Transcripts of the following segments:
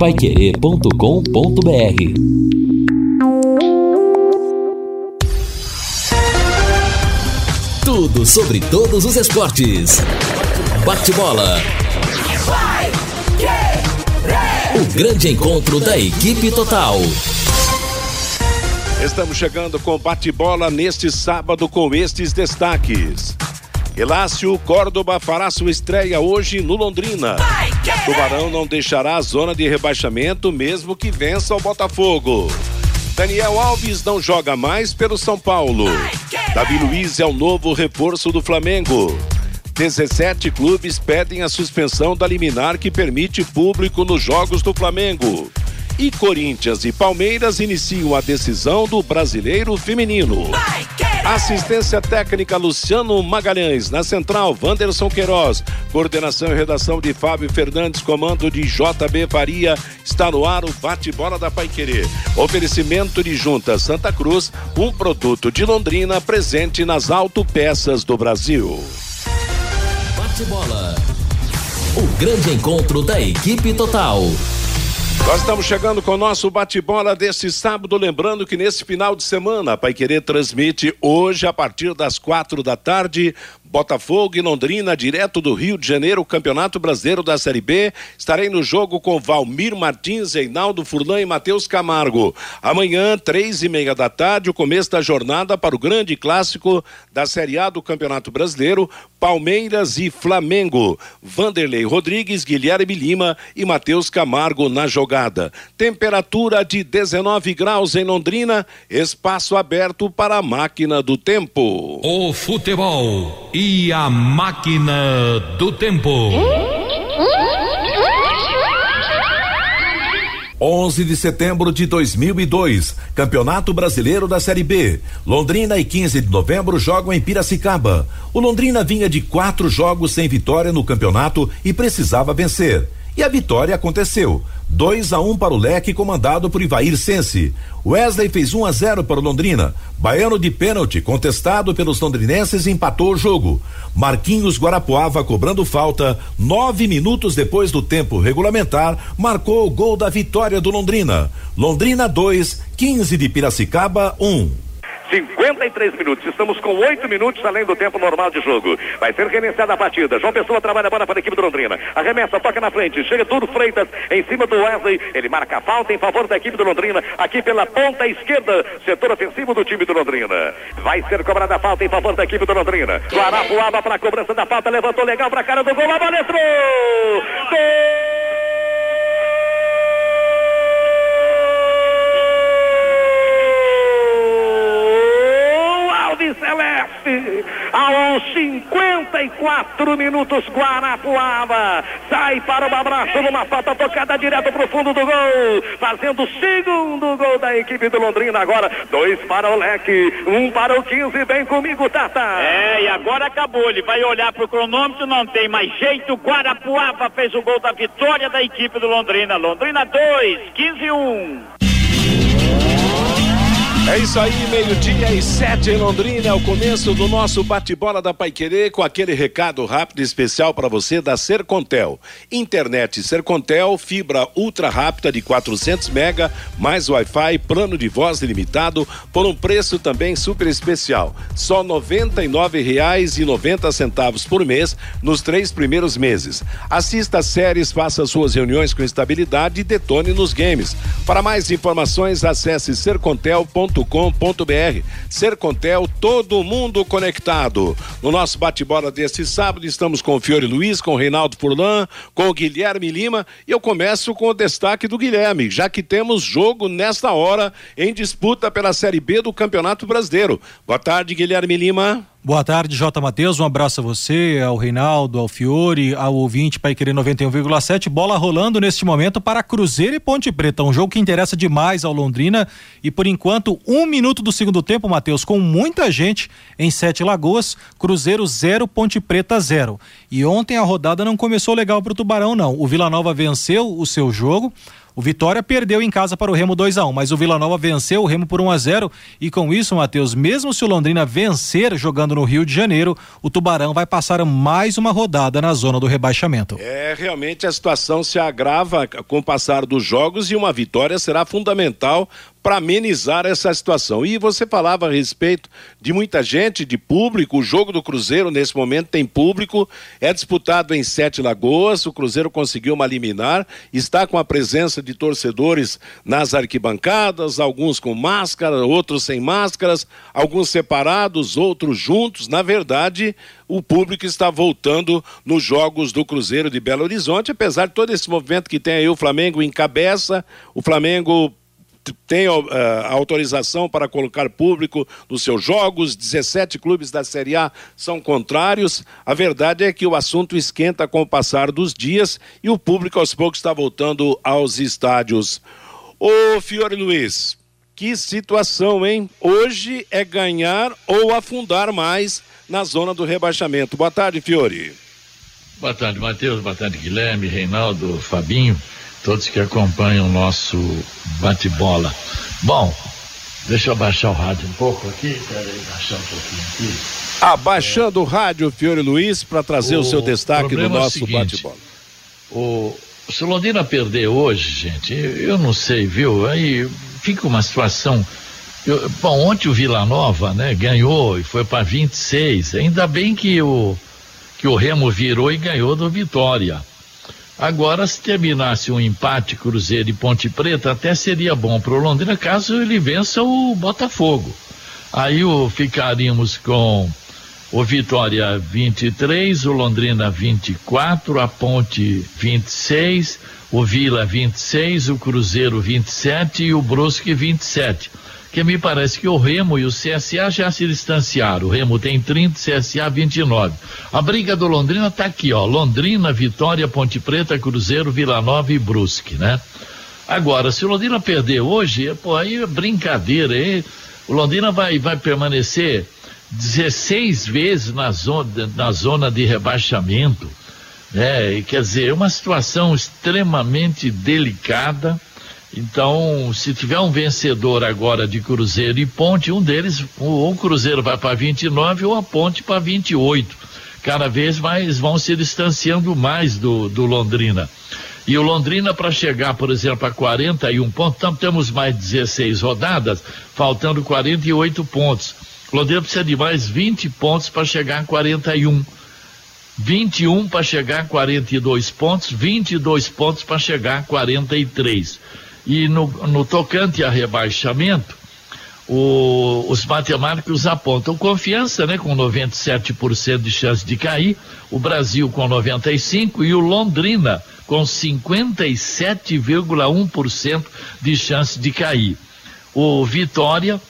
paiquerê.com.br Tudo sobre todos os esportes. Bate-bola. O grande encontro da equipe total. Estamos chegando com bate-bola neste sábado com estes destaques. Elácio Córdoba fará sua estreia hoje no Londrina. Tubarão não deixará a zona de rebaixamento mesmo que vença o Botafogo. Daniel Alves não joga mais pelo São Paulo. Davi Luiz é o novo reforço do Flamengo. 17 clubes pedem a suspensão da liminar que permite público nos jogos do Flamengo. E Corinthians e Palmeiras iniciam a decisão do brasileiro feminino. Assistência técnica Luciano Magalhães. Na central, Wanderson Queiroz. Coordenação e redação de Fábio Fernandes. Comando de JB Faria. Está no ar o bate-bola da Paiquerê. Oferecimento de Junta Santa Cruz. Um produto de Londrina presente nas autopeças do Brasil. Bate-bola. O grande encontro da equipe total. Nós estamos chegando com o nosso bate-bola deste sábado, lembrando que nesse final de semana a Pai Querer transmite hoje a partir das quatro da tarde Botafogo e Londrina, direto do Rio de Janeiro, Campeonato Brasileiro da Série B. Estarei no jogo com Valmir Martins, Reinaldo Furlan e Matheus Camargo. Amanhã, três e meia da tarde, o começo da jornada para o grande clássico da Série A do Campeonato Brasileiro, Palmeiras e Flamengo. Vanderlei Rodrigues, Guilherme Lima e Matheus Camargo na jogada. Temperatura de 19 graus em Londrina, espaço aberto para a máquina do tempo. O futebol a máquina do tempo. 11 de setembro de 2002, Campeonato Brasileiro da Série B. Londrina e 15 de novembro jogam em Piracicaba. O Londrina vinha de quatro jogos sem vitória no campeonato e precisava vencer. E a vitória aconteceu. 2 a 1 um para o Leque, comandado por Ivair Sense. Wesley fez 1 um a 0 para o Londrina. Baiano de pênalti, contestado pelos londrinenses, empatou o jogo. Marquinhos Guarapuava, cobrando falta, nove minutos depois do tempo regulamentar, marcou o gol da vitória do Londrina. Londrina 2, 15 de Piracicaba 1. Um. 53 minutos. Estamos com 8 minutos além do tempo normal de jogo. Vai ser reiniciada a partida. João Pessoa trabalha a bola para a equipe do Londrina. Arremessa, toca na frente. Chega tudo Freitas em cima do Wesley. Ele marca a falta em favor da equipe do Londrina. Aqui pela ponta esquerda, setor ofensivo do time do Londrina. Vai ser cobrada a falta em favor da equipe do Londrina. Guarapuaba para a cobrança da falta. Levantou legal para a cara do gol. Bola entrou! Gol! Celeste. Aos 54 minutos, Guarapuava sai para o abraço numa falta tocada direto para o fundo do gol, fazendo o segundo gol da equipe do Londrina. Agora, dois para o Leque, um para o 15. Vem comigo, Tata. É, e agora acabou. Ele vai olhar para o cronômetro, não tem mais jeito. Guarapuava fez o gol da vitória da equipe do Londrina. Londrina 2, 15 1. É isso aí, meio-dia e sete em Londrina, é o começo do nosso bate-bola da Paiquerê com aquele recado rápido e especial para você da Sercontel. Internet Sercontel, fibra ultra rápida de 400 mega, mais Wi-Fi, plano de voz ilimitado, por um preço também super especial. Só R$ 99,90 por mês nos três primeiros meses. Assista séries, faça suas reuniões com estabilidade e detone nos games. Para mais informações, acesse sercontel.com ser Sercontel, todo mundo conectado. No nosso bate-bola deste sábado, estamos com o Fiore Luiz, com o Reinaldo Furlan, com o Guilherme Lima. E eu começo com o destaque do Guilherme, já que temos jogo nesta hora em disputa pela Série B do Campeonato Brasileiro. Boa tarde, Guilherme Lima. Boa tarde, J. Matheus. Um abraço a você, ao Reinaldo, ao Fiore, ao ouvinte Pai Querer 91,7. Bola rolando neste momento para Cruzeiro e Ponte Preta. Um jogo que interessa demais ao Londrina. E por enquanto, um minuto do segundo tempo, Matheus, com muita gente em Sete Lagoas. Cruzeiro 0, Ponte Preta 0. E ontem a rodada não começou legal para o Tubarão, não. O Vila Nova venceu o seu jogo. O Vitória perdeu em casa para o Remo 2 a 1 mas o Vila Nova venceu o Remo por 1 a 0 e com isso, Matheus, mesmo se o Londrina vencer jogando no Rio de Janeiro, o Tubarão vai passar mais uma rodada na zona do rebaixamento. É, realmente a situação se agrava com o passar dos jogos e uma vitória será fundamental para amenizar essa situação. E você falava a respeito de muita gente, de público. O jogo do Cruzeiro nesse momento tem público, é disputado em Sete Lagoas. O Cruzeiro conseguiu uma liminar, está com a presença de torcedores nas arquibancadas, alguns com máscara, outros sem máscaras, alguns separados, outros juntos. Na verdade, o público está voltando nos jogos do Cruzeiro de Belo Horizonte, apesar de todo esse movimento que tem aí o Flamengo encabeça, o Flamengo tem uh, autorização para colocar público nos seus jogos, 17 clubes da Série A são contrários. A verdade é que o assunto esquenta com o passar dos dias e o público aos poucos está voltando aos estádios. Ô Fiore Luiz, que situação, hein? Hoje é ganhar ou afundar mais na zona do rebaixamento. Boa tarde, Fiore. Boa tarde, Matheus. Boa tarde, Guilherme, Reinaldo, Fabinho todos que acompanham o nosso bate-bola. Bom, deixa eu abaixar o rádio um pouco aqui, peraí, baixar um pouquinho aqui. Abaixando é. o rádio, Fiore Luiz, para trazer o, o, seu destaque no é nosso é bate-bola. O, se o Londrina perder hoje, gente, eu, eu, não sei, viu? Aí fica uma situação. Eu, bom, ontem o Vila Nova, né, ganhou e foi para 26. Ainda bem que o, que o Remo virou e ganhou do Vitória. Agora, se terminasse um empate Cruzeiro e Ponte Preta, até seria bom para o Londrina caso ele vença o Botafogo. Aí o, ficaríamos com o Vitória 23, o Londrina 24, a Ponte 26, o Vila 26, o Cruzeiro 27 e o Brusque 27 que me parece que o Remo e o CSA já se distanciaram. O Remo tem 30, CSA 29. A briga do Londrina está aqui, ó. Londrina, Vitória, Ponte Preta, Cruzeiro, Vila Nova e Brusque, né? Agora, se o Londrina perder hoje, pô, aí é brincadeira, hein? O Londrina vai, vai permanecer 16 vezes na zona, na zona de rebaixamento. né? quer dizer, é uma situação extremamente delicada então, se tiver um vencedor agora de Cruzeiro e Ponte, um deles, ou o Cruzeiro vai para 29 ou a Ponte para 28. Cada vez mais vão se distanciando mais do, do Londrina. E o Londrina, para chegar, por exemplo, a 41 pontos, então temos mais 16 rodadas, faltando 48 pontos. O Londrina precisa de mais 20 pontos para chegar a 41. 21 para chegar a 42 pontos, 22 pontos para chegar a 43. E no, no tocante a rebaixamento, o, os matemáticos apontam confiança, né, com 97% de chance de cair, o Brasil com 95% e o Londrina com 57,1% de chance de cair. O Vitória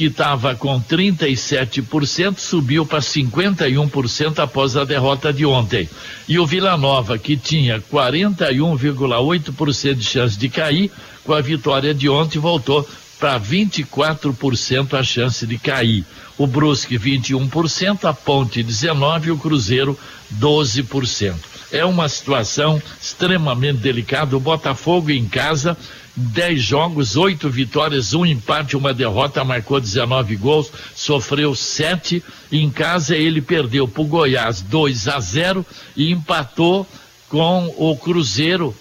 que estava com 37%, subiu para 51% após a derrota de ontem. E o Vila Nova, que tinha 41,8% de chance de cair, com a vitória de ontem voltou para 24% a chance de cair. O Brusque 21%, a Ponte 19% e o Cruzeiro 12%. É uma situação extremamente delicada. O Botafogo em casa dez jogos, oito vitórias, um empate, uma derrota, marcou 19 gols, sofreu sete. Em casa ele perdeu para o Goiás 2 a 0 e empatou com o Cruzeiro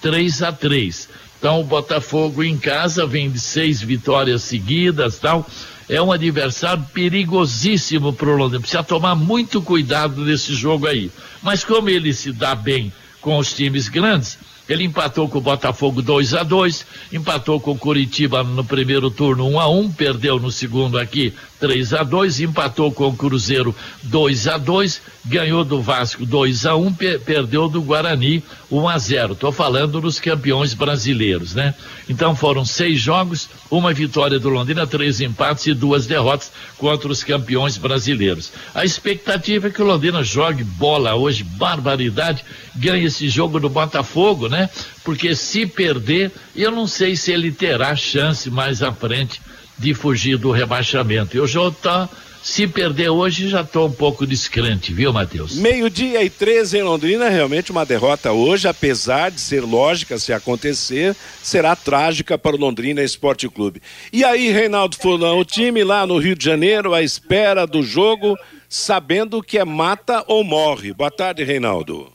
3 a 3. Então o Botafogo em casa vem de seis vitórias seguidas, tal. É um adversário perigosíssimo para o Londrina. Precisa tomar muito cuidado nesse jogo aí. Mas como ele se dá bem com os times grandes, ele empatou com o Botafogo 2 a 2 empatou com o Curitiba no primeiro turno 1 a 1 perdeu no segundo aqui 3 a 2 empatou com o Cruzeiro 2 a 2 ganhou do Vasco 2 a 1 per perdeu do Guarani 1 a 0 Estou falando dos campeões brasileiros, né? Então foram seis jogos, uma vitória do Londrina, três empates e duas derrotas contra os campeões brasileiros. A expectativa é que o Londrina jogue bola hoje, barbaridade, ganhe esse jogo do Botafogo, né? Porque se perder, eu não sei se ele terá chance mais à frente de fugir do rebaixamento. Eu já tá, Se perder hoje, já estou um pouco descrente, viu, Matheus? Meio-dia e 13 em Londrina, realmente uma derrota hoje, apesar de ser lógica se acontecer, será trágica para o Londrina Esporte Clube. E aí, Reinaldo Fulão, o time lá no Rio de Janeiro, à espera do jogo, sabendo que é mata ou morre. Boa tarde, Reinaldo.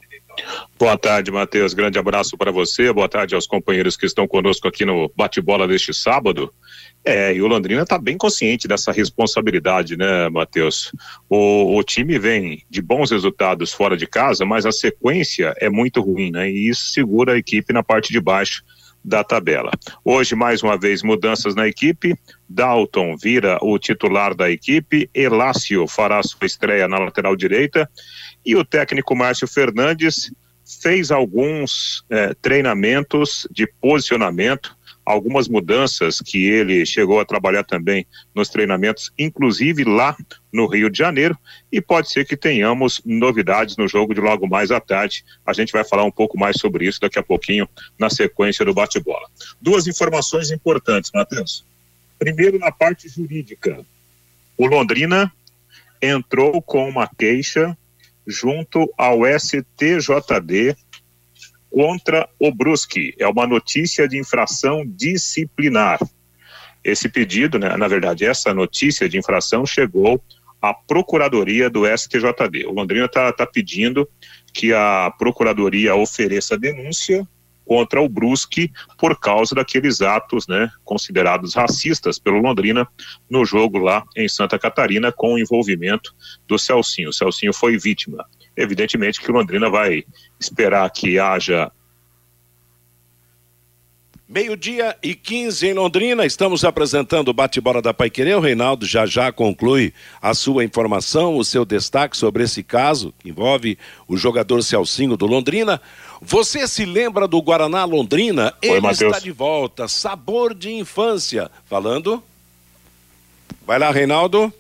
Boa tarde, Matheus. Grande abraço para você. Boa tarde aos companheiros que estão conosco aqui no bate-bola deste sábado. É, e o Londrina está bem consciente dessa responsabilidade, né, Matheus? O, o, time vem de bons resultados fora de casa, mas a sequência é muito ruim, né? E isso segura a equipe na parte de baixo da tabela. Hoje, mais uma vez, mudanças na equipe. Dalton vira o titular da equipe. Elácio fará sua estreia na lateral direita. E o técnico Márcio Fernandes fez alguns eh, treinamentos de posicionamento algumas mudanças que ele chegou a trabalhar também nos treinamentos, inclusive lá no Rio de Janeiro, e pode ser que tenhamos novidades no jogo de logo mais à tarde. A gente vai falar um pouco mais sobre isso daqui a pouquinho na sequência do bate-bola. Duas informações importantes, Matheus. Primeiro, na parte jurídica. O Londrina entrou com uma queixa junto ao STJD contra o Brusque. É uma notícia de infração disciplinar. Esse pedido, né, na verdade, essa notícia de infração chegou à Procuradoria do STJD. O Londrina está tá pedindo que a Procuradoria ofereça denúncia contra o Brusque por causa daqueles atos, né, considerados racistas pelo Londrina no jogo lá em Santa Catarina com o envolvimento do Celcinho. O Celcinho foi vítima. Evidentemente que Londrina vai esperar que haja Meio-dia e 15 em Londrina, estamos apresentando o bate-bola da Paiquerê. O Reinaldo já já conclui a sua informação, o seu destaque sobre esse caso que envolve o jogador Celcinho do Londrina. Você se lembra do Guaraná Londrina? Oi, Ele Mateus. está de volta, sabor de infância. Falando? Vai lá, Reinaldo.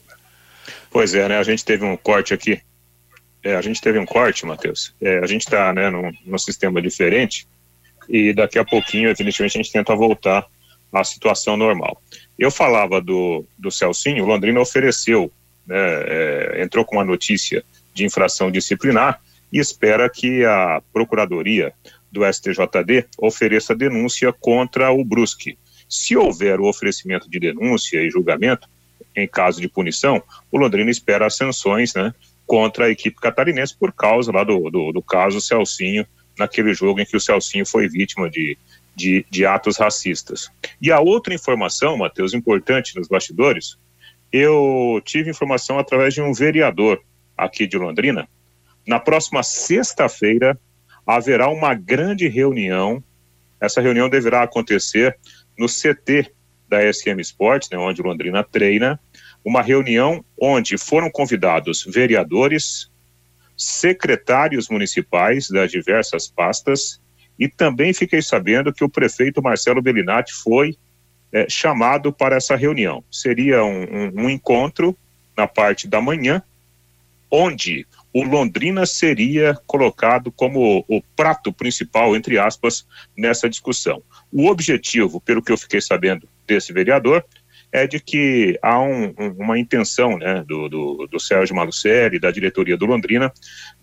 Pois é, né? A gente teve um corte aqui. É, a gente teve um corte, Matheus. É, a gente está né, num, num sistema diferente e daqui a pouquinho, evidentemente, a gente tenta voltar à situação normal. Eu falava do, do Celcinho, o Londrina ofereceu, né, é, entrou com uma notícia de infração disciplinar e espera que a Procuradoria do STJD ofereça denúncia contra o Brusque. Se houver o oferecimento de denúncia e julgamento, em caso de punição, o Londrina espera as sanções né, contra a equipe catarinense por causa lá do, do, do caso Celcinho naquele jogo em que o Celcinho foi vítima de, de, de atos racistas. E a outra informação, Matheus, importante nos bastidores, eu tive informação através de um vereador aqui de Londrina. Na próxima sexta-feira haverá uma grande reunião. Essa reunião deverá acontecer no CT da SM Sports, né, onde Londrina treina, uma reunião onde foram convidados vereadores, secretários municipais das diversas pastas e também fiquei sabendo que o prefeito Marcelo Bellinati foi é, chamado para essa reunião. Seria um, um, um encontro na parte da manhã, onde o Londrina seria colocado como o, o prato principal, entre aspas, nessa discussão. O objetivo, pelo que eu fiquei sabendo desse vereador, é de que há um, um, uma intenção né, do, do, do Sérgio Malucelli, da diretoria do Londrina,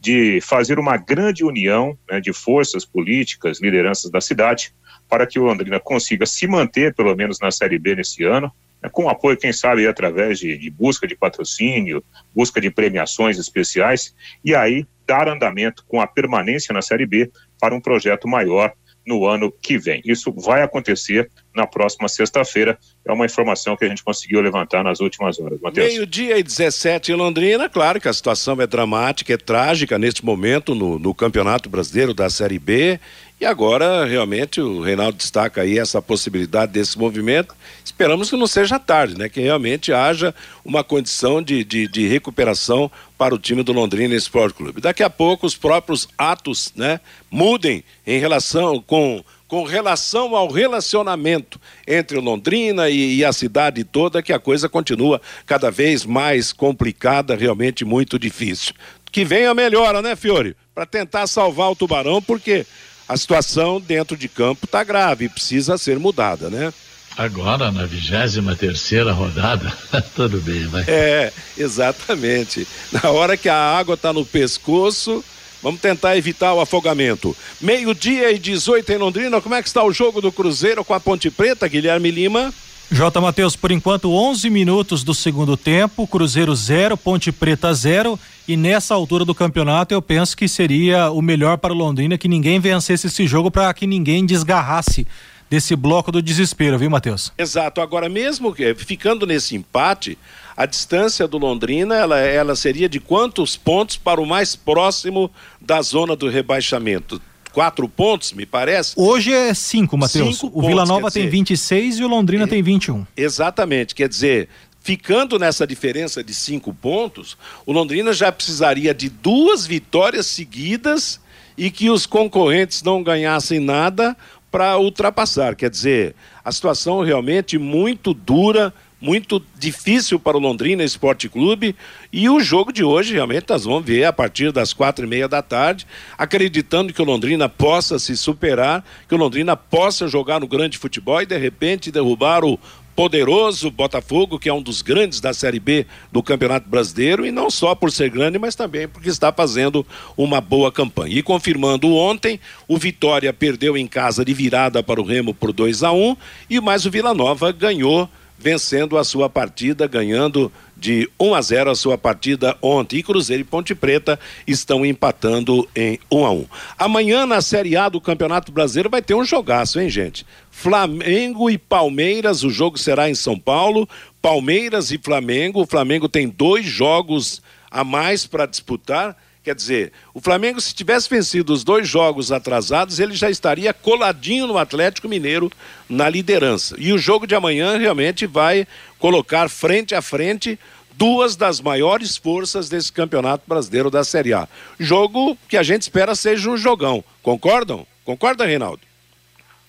de fazer uma grande união né, de forças políticas, lideranças da cidade, para que o Londrina consiga se manter, pelo menos na Série B nesse ano, né, com apoio, quem sabe, através de, de busca de patrocínio, busca de premiações especiais, e aí dar andamento com a permanência na Série B para um projeto maior no ano que vem. Isso vai acontecer na próxima sexta-feira. É uma informação que a gente conseguiu levantar nas últimas horas. Matheus. Meio-dia e 17 em Londrina. Claro que a situação é dramática, é trágica neste momento no, no Campeonato Brasileiro da Série B. E agora, realmente, o Reinaldo destaca aí essa possibilidade desse movimento. Esperamos que não seja tarde, né? Que realmente haja uma condição de, de, de recuperação para o time do Londrina Esporte Clube. Daqui a pouco os próprios atos, né, mudem em relação com com relação ao relacionamento entre Londrina e, e, a cidade toda, que a coisa continua cada vez mais complicada, realmente muito difícil. Que venha a melhora, né, Fiore? Para tentar salvar o Tubarão, porque a situação dentro de campo está grave precisa ser mudada, né? Agora, na 23 terceira rodada, tudo bem, vai. É, exatamente. Na hora que a água está no pescoço, vamos tentar evitar o afogamento. Meio-dia e 18 em Londrina, como é que está o jogo do Cruzeiro com a Ponte Preta, Guilherme Lima? J. Matheus, por enquanto 11 minutos do segundo tempo, Cruzeiro 0, Ponte Preta 0 e nessa altura do campeonato eu penso que seria o melhor para Londrina que ninguém vencesse esse jogo para que ninguém desgarrasse desse bloco do desespero, viu, Matheus? Exato. Agora, mesmo ficando nesse empate, a distância do Londrina ela, ela seria de quantos pontos para o mais próximo da zona do rebaixamento? Quatro pontos, me parece? Hoje é cinco, Matheus. O pontos, Vila Nova tem dizer, 26 e o Londrina é, tem 21. Exatamente. Quer dizer, ficando nessa diferença de cinco pontos, o Londrina já precisaria de duas vitórias seguidas e que os concorrentes não ganhassem nada para ultrapassar. Quer dizer, a situação realmente muito dura, muito difícil para o Londrina Esporte Clube e o jogo de hoje realmente nós vamos ver a partir das quatro e meia da tarde, acreditando que o Londrina possa se superar, que o Londrina possa jogar no grande futebol e de repente derrubar o poderoso Botafogo, que é um dos grandes da Série B do Campeonato Brasileiro, e não só por ser grande, mas também porque está fazendo uma boa campanha. E confirmando ontem, o Vitória perdeu em casa de virada para o Remo por 2 a 1 e mais o Vila Nova ganhou vencendo a sua partida, ganhando de 1 a 0 a sua partida ontem. E Cruzeiro e Ponte Preta estão empatando em 1 a 1. Amanhã na Série A do Campeonato Brasileiro vai ter um jogaço, hein, gente? Flamengo e Palmeiras, o jogo será em São Paulo. Palmeiras e Flamengo. O Flamengo tem dois jogos a mais para disputar. Quer dizer, o Flamengo, se tivesse vencido os dois jogos atrasados, ele já estaria coladinho no Atlético Mineiro na liderança. E o jogo de amanhã realmente vai colocar frente a frente duas das maiores forças desse campeonato brasileiro da Série A. Jogo que a gente espera seja um jogão. Concordam? Concorda, Reinaldo?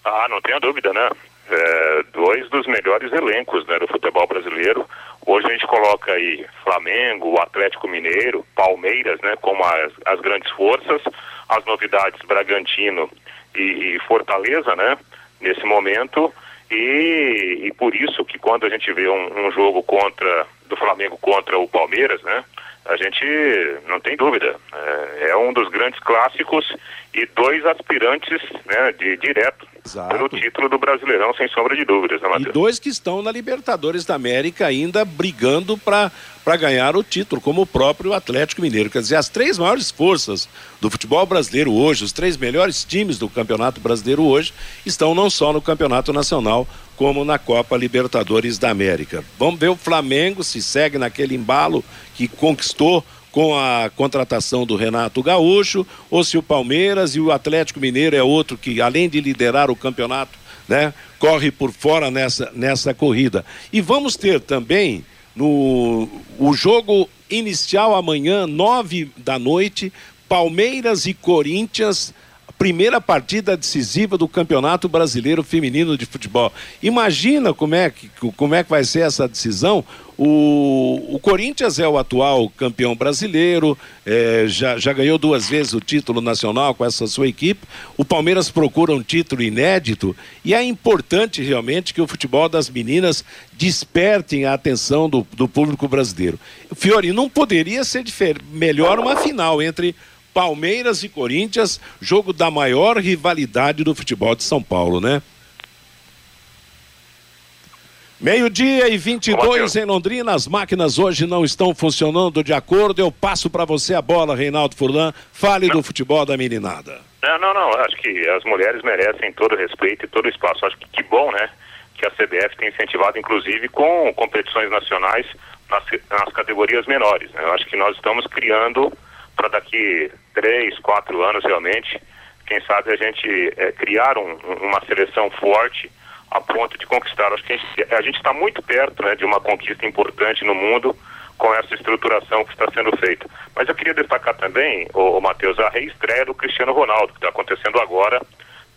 Ah, não tenha dúvida, né? É, dois dos melhores elencos né, do futebol brasileiro. Hoje a gente coloca aí Flamengo, Atlético Mineiro, Palmeiras, né, como as, as grandes forças, as novidades Bragantino e, e Fortaleza, né, nesse momento. E, e, por isso que quando a gente vê um, um, jogo contra do Flamengo contra o Palmeiras, né, a gente não tem dúvida. É, é um dos grandes clássicos e dois aspirantes né, de direto Exato. pelo título do Brasileirão, sem sombra de dúvidas, né, Matheus? E dois que estão na Libertadores da América ainda brigando para ganhar o título, como o próprio Atlético Mineiro. Quer dizer, as três maiores forças do futebol brasileiro hoje, os três melhores times do Campeonato Brasileiro hoje, estão não só no Campeonato Nacional, como na Copa Libertadores da América. Vamos ver o Flamengo se segue naquele embalo que conquistou com a contratação do Renato Gaúcho, ou se o Palmeiras e o Atlético Mineiro é outro que, além de liderar o campeonato, né, corre por fora nessa, nessa corrida. E vamos ter também no o jogo inicial amanhã, nove da noite, Palmeiras e Corinthians primeira partida decisiva do Campeonato Brasileiro Feminino de Futebol. Imagina como é que, como é que vai ser essa decisão. O, o Corinthians é o atual campeão brasileiro, é, já, já ganhou duas vezes o título nacional com essa sua equipe. O Palmeiras procura um título inédito e é importante realmente que o futebol das meninas despertem a atenção do, do público brasileiro. Fiori, não poderia ser melhor uma final entre Palmeiras e Corinthians, jogo da maior rivalidade do futebol de São Paulo, né? Meio-dia e 22 em Londrina, as máquinas hoje não estão funcionando de acordo. Eu passo para você a bola, Reinaldo Furlan. Fale não. do futebol da meninada. Não, não, não. Acho que as mulheres merecem todo o respeito e todo o espaço. Acho que que bom, né? Que a CBF tem incentivado, inclusive, com competições nacionais nas, nas categorias menores. Né? Eu acho que nós estamos criando para daqui três, quatro anos realmente, quem sabe a gente é, criar um, uma seleção forte a ponto de conquistar. Acho que a gente está muito perto né, de uma conquista importante no mundo com essa estruturação que está sendo feita. Mas eu queria destacar também, o, Matheus, a reestreia do Cristiano Ronaldo, que está acontecendo agora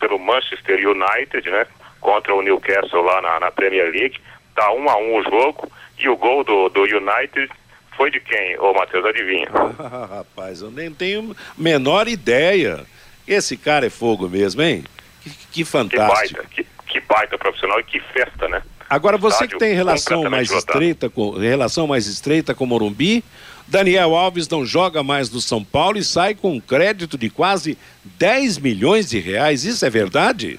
pelo Manchester United, né? Contra o Newcastle lá na, na Premier League. Está um a um o jogo e o gol do, do United foi de quem, ô Matheus? Adivinha? Ah, rapaz, eu nem tenho menor ideia. Esse cara é fogo mesmo, hein? Que, que fantástico. Que baita, que baita profissional e que festa, né? Agora você que tem relação mais lotado. estreita com relação mais estreita com o Morumbi, Daniel Alves não joga mais no São Paulo e sai com um crédito de quase 10 milhões de reais. Isso é verdade?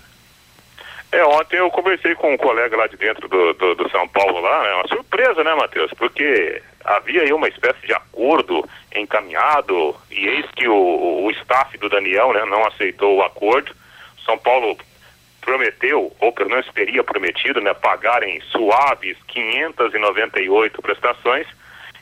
É, ontem eu conversei com um colega lá de dentro do, do, do São Paulo lá, é uma surpresa, né, Matheus? Porque havia aí uma espécie de acordo encaminhado e eis que o, o staff do Daniel né, não aceitou o acordo. São Paulo prometeu, ou pelo menos teria prometido, né, pagarem suaves 598 prestações.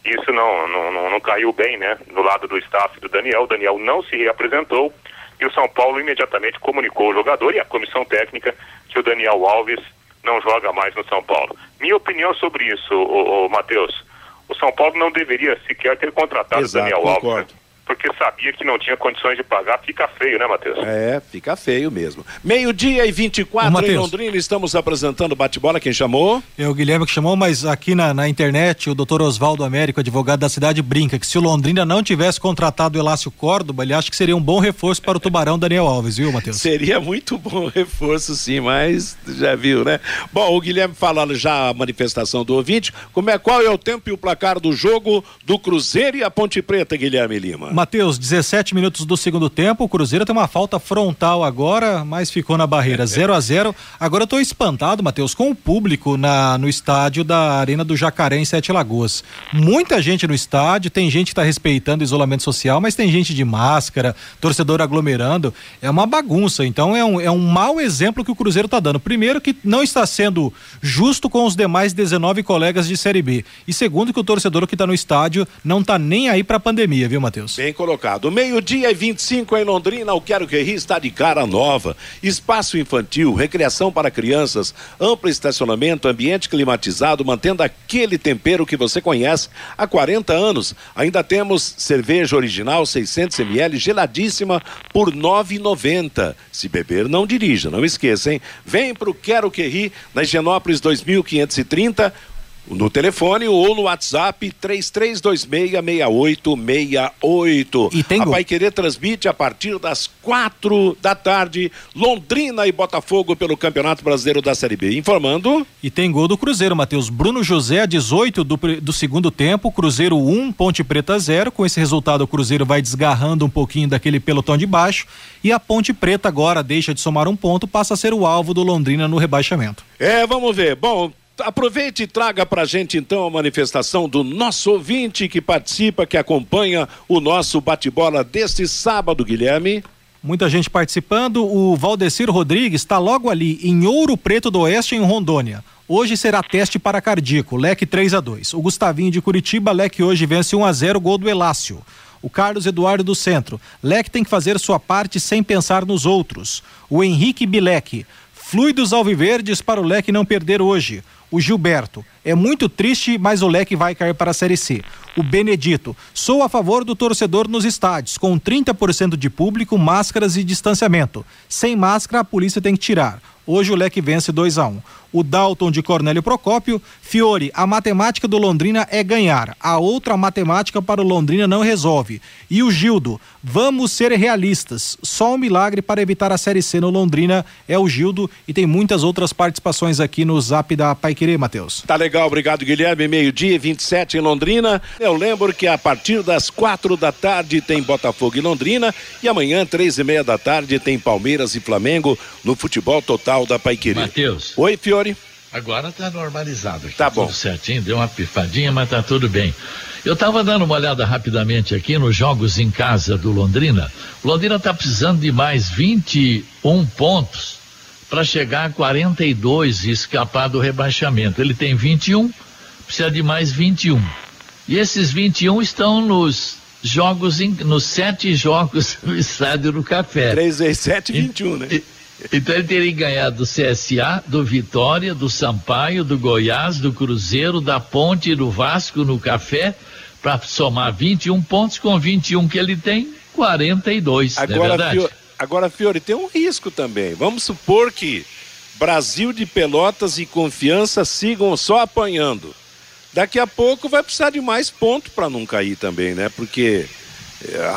Isso não, não, não, não caiu bem, né, no lado do staff do Daniel. O Daniel não se reapresentou e o São Paulo imediatamente comunicou ao jogador e à comissão técnica que o Daniel Alves não joga mais no São Paulo. Minha opinião sobre isso, o, o Matheus, o São Paulo não deveria sequer ter contratado o Daniel concordo. Alves. Né? Porque sabia que não tinha condições de pagar, fica feio, né, Matheus? É, fica feio mesmo. Meio-dia e 24 Ô, em Londrina, estamos apresentando bate-bola. Quem chamou? É o Guilherme que chamou, mas aqui na, na internet, o doutor Oswaldo Américo, advogado da cidade, brinca que se o Londrina não tivesse contratado o Elácio Córdoba, ele acha que seria um bom reforço para o Tubarão Daniel Alves, viu, Matheus? Seria muito bom reforço, sim, mas já viu, né? Bom, o Guilherme falando já a manifestação do ouvinte, como é, qual é o tempo e o placar do jogo do Cruzeiro e a Ponte Preta, Guilherme Lima? Matheus, 17 minutos do segundo tempo. O Cruzeiro tem uma falta frontal agora, mas ficou na barreira 0 a 0 Agora eu tô espantado, Matheus, com o público na, no estádio da Arena do Jacaré em Sete Lagoas. Muita gente no estádio, tem gente que está respeitando o isolamento social, mas tem gente de máscara, torcedor aglomerando. É uma bagunça. Então é um, é um mau exemplo que o Cruzeiro está dando. Primeiro, que não está sendo justo com os demais 19 colegas de Série B. E segundo, que o torcedor que está no estádio não está nem aí para a pandemia, viu, Matheus? Bem colocado. Meio-dia e 25 em Londrina, o Quero Que Ri está de cara nova. Espaço infantil, recreação para crianças, amplo estacionamento, ambiente climatizado, mantendo aquele tempero que você conhece há 40 anos. Ainda temos cerveja original 600 ml geladíssima por 9,90. Se beber, não dirija, não esqueça, hein? Vem pro Quero Que Ri, na Higienópolis 2530 no telefone ou no WhatsApp 33266868. E tem a Pai Querer transmite a partir das quatro da tarde Londrina e Botafogo pelo Campeonato Brasileiro da Série B. Informando. E tem gol do Cruzeiro, Matheus. Bruno José, 18 do, do segundo tempo, Cruzeiro 1, um, Ponte Preta 0. Com esse resultado, o Cruzeiro vai desgarrando um pouquinho daquele pelotão de baixo. E a Ponte Preta agora deixa de somar um ponto, passa a ser o alvo do Londrina no rebaixamento. É, vamos ver. Bom, aproveite e traga para a gente então a manifestação do nosso ouvinte que participa, que acompanha o nosso bate-bola deste sábado, Guilherme. Muita gente participando. O Valdecir Rodrigues está logo ali em Ouro Preto do Oeste, em Rondônia. Hoje será teste para cardíaco, leque 3 a 2 O Gustavinho de Curitiba, leque hoje vence 1 a 0 gol do Elácio. O Carlos Eduardo do Centro, leque tem que fazer sua parte sem pensar nos outros. O Henrique Bileque, fluidos alviverdes para o leque não perder hoje o Gilberto. É muito triste, mas o leque vai cair para a Série C. O Benedito. Sou a favor do torcedor nos estádios, com 30% de público, máscaras e distanciamento. Sem máscara, a polícia tem que tirar. Hoje o leque vence 2 a 1 um. O Dalton de Cornélio Procópio, Fiore, a matemática do Londrina é ganhar. A outra matemática para o Londrina não resolve. E o Gildo, vamos ser realistas. Só um milagre para evitar a Série C no Londrina é o Gildo e tem muitas outras participações aqui no Zap da Pai Querer, Matheus. Tá legal, obrigado Guilherme. Meio-dia 27 em Londrina. Eu lembro que a partir das quatro da tarde tem Botafogo e Londrina e amanhã três e meia da tarde tem Palmeiras e Flamengo no futebol total da Pai Querer. Matheus. Oi, Fiore. Agora tá normalizado aqui. Tá bom. Tudo certinho, deu uma pifadinha, mas tá tudo bem. Eu estava dando uma olhada rapidamente aqui nos jogos em casa do Londrina. O Londrina está precisando de mais 21 pontos para chegar a 42 e escapar do rebaixamento. Ele tem 21, precisa de mais 21. E esses 21 estão nos jogos, nos sete jogos do estádio do Café. 3 vezes 7, 21, né? E, então ele teria ganhado do CSA, do Vitória, do Sampaio, do Goiás, do Cruzeiro, da Ponte do Vasco no café, para somar 21 pontos com 21 que ele tem, 42. Agora, é Fiore, agora, Fiore, tem um risco também. Vamos supor que Brasil de Pelotas e Confiança sigam só apanhando. Daqui a pouco vai precisar de mais ponto para não cair também, né? Porque eh,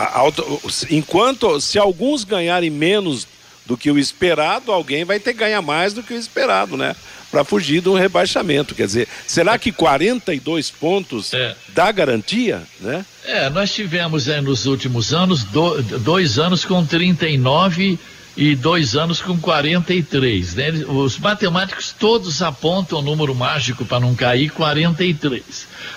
enquanto se alguns ganharem menos do que o esperado, alguém vai ter que ganhar mais do que o esperado, né? Para fugir do rebaixamento. Quer dizer, será que 42 pontos É. dá garantia, né? É, nós tivemos é, nos últimos anos do- dois anos com 39 e dois anos com 43. Né? Os matemáticos todos apontam o número mágico para não cair 43.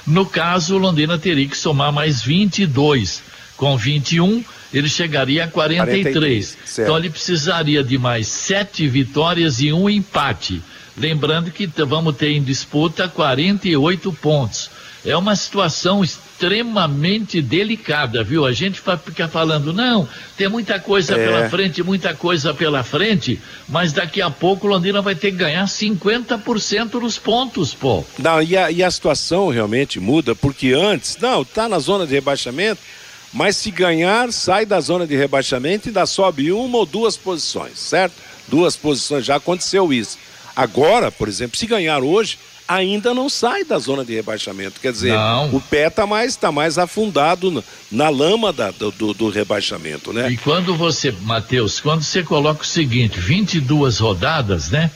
No caso, o Londrina teria que somar mais 22. Com 21, ele chegaria a 43. 43, certo. então ele precisaria de mais sete vitórias e um empate. Lembrando que vamos ter em disputa 48 pontos. É uma situação extremamente delicada, viu? A gente fica falando, não, tem muita coisa É. pela frente, muita coisa pela frente, mas daqui a pouco o Londrina vai ter que ganhar 50% dos pontos, pô. Não, e a, e a situação realmente muda, porque antes, não, tá na zona de rebaixamento, mas se ganhar, sai da zona de rebaixamento e ainda sobe uma ou duas posições, certo? Duas posições, já aconteceu isso. Agora, por exemplo, se ganhar hoje, ainda não sai da zona de rebaixamento. Quer dizer, Não. o pé está mais, tá mais afundado na, lama da- do, do- do rebaixamento, né? E quando você, Matheus, quando você coloca o seguinte, 22 rodadas, né?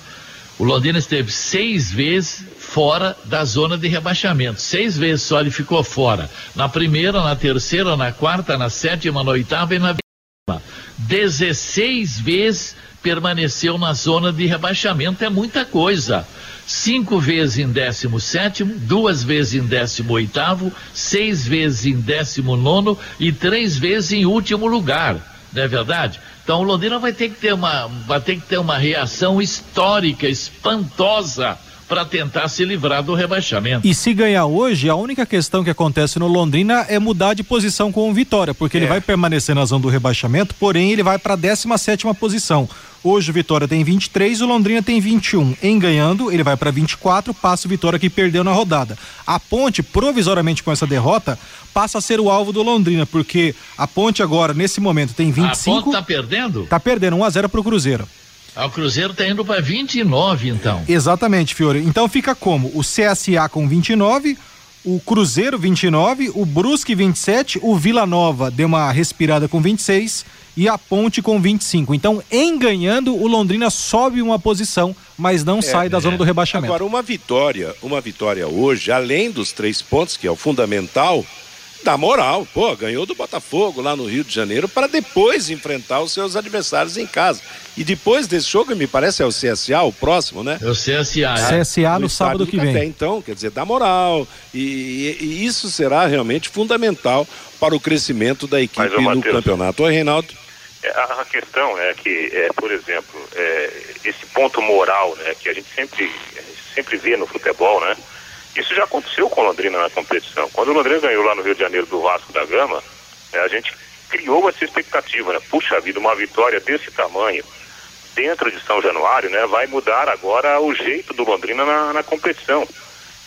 O Londrina esteve seis vezes fora da zona de rebaixamento. Seis vezes só ele ficou fora. Na primeira, na terceira, na quarta, na sétima, na oitava e na décima. 16 vezes permaneceu na zona de rebaixamento. É muita coisa. Cinco vezes em 17, duas vezes em 18, seis vezes em 19 e três vezes em último lugar. Não é verdade? Então o Londrina vai ter que ter uma, vai ter que ter uma reação histórica, espantosa, para tentar se livrar do rebaixamento. E se ganhar hoje, a única questão que acontece no Londrina é mudar de posição com o Vitória, porque ele É. vai permanecer na zona do rebaixamento, porém ele vai para a 17 posição. Hoje o Vitória tem 23, o Londrina tem 21. Em ganhando, ele vai para 24, passa o Vitória que perdeu na rodada. A Ponte, provisoriamente com essa derrota, passa a ser o alvo do Londrina, porque a Ponte agora, nesse momento, tem A 25. ponta tá perdendo? Tá perdendo 1 a 0 pro Cruzeiro. Ah, O Cruzeiro tá indo para 29, então. Exatamente, Fiore. Então fica como? O CSA com 29, o Cruzeiro 29, o Brusque 27, o Vila Nova deu uma respirada com 26 e a Ponte com 25. Então, em ganhando, o Londrina sobe uma posição, mas não sai da zona do rebaixamento. Agora, uma vitória, uma vitória hoje, além dos três pontos, que é o fundamental, dá moral. Pô, ganhou do Botafogo lá no Rio de Janeiro para depois enfrentar os seus adversários em casa. E depois desse jogo, me parece, é o CSA, o próximo, né? É o CSA. é? CSA no sábado do que Café. vem. Então, quer dizer, dá moral. E, e- e isso será realmente fundamental para o crescimento da equipe Mas, no campeonato. Oi, Reinaldo. É, A a questão é que, é, por exemplo, é, esse ponto moral, né, que a gente sempre, sempre vê no futebol, né? Isso já aconteceu com o Londrina na competição. Quando o Londrina ganhou lá no Rio de Janeiro do Vasco da Gama, é, a gente criou essa expectativa, né? Puxa vida, uma vitória desse tamanho dentro de São Januário, né? Vai mudar agora o jeito do Londrina na, na competição.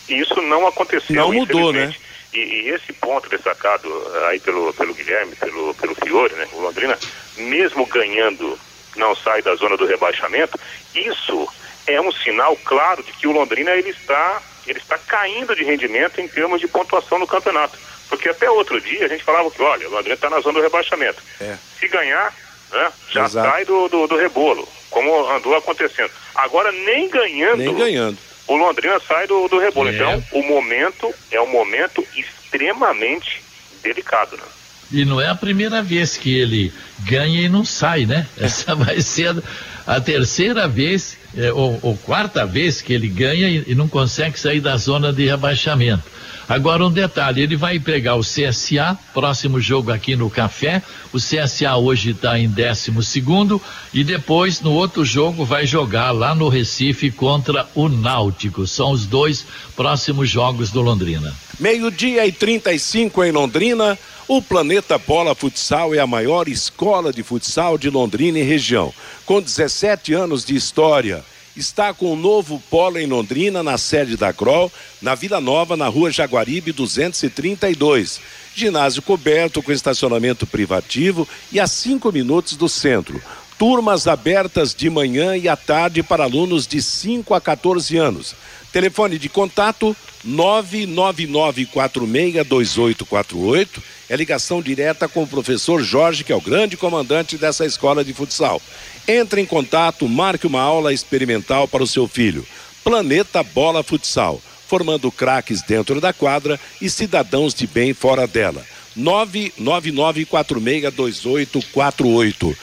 E isso não aconteceu. Não mudou, infelizmente. E, e esse ponto destacado eh, aí pelo, pelo Guilherme, pelo, pelo Fiore, né? O Londrina, mesmo ganhando, não sai da zona do rebaixamento. Isso é um sinal claro de que o Londrina ele está, ele está caindo de rendimento em termos de pontuação no campeonato. Porque até outro dia a gente falava que, olha, o Londrina está na zona do rebaixamento. É. Se ganhar, né, já Exato. sai do, do, do rebolo, como andou acontecendo. Agora, nem ganhando, Nem ganhando. o Londrina sai do, do rebolo. É. Então, o momento é um momento extremamente delicado, né? E não é a primeira vez que ele ganha e não sai, né? Essa vai ser a terceira vez, é, ou, ou quarta vez que ele ganha e, e não consegue sair da zona de rebaixamento. Agora um detalhe, ele vai pegar o CSA, próximo jogo aqui no Café. O CSA hoje está em 12 segundo e depois no outro jogo vai jogar lá no Recife contra o Náutico. São os dois próximos jogos do Londrina. Meio-dia e 35 em Londrina. O Planeta Bola Futsal é a maior escola de futsal de Londrina e região. Com 17 anos de história. Está com o novo polo em Londrina, na sede da Grol, na Vila Nova, na rua Jaguaribe 232. Ginásio coberto com estacionamento privativo e a cinco minutos do centro. Turmas abertas de manhã e à tarde para alunos de 5 a 14 anos. Telefone de contato 999462848. É ligação direta com o professor Jorge, que é o grande comandante dessa escola de futsal. Entre em contato, marque uma aula experimental para o seu filho. Planeta Bola Futsal, formando craques dentro da quadra e cidadãos de bem fora dela. 999462848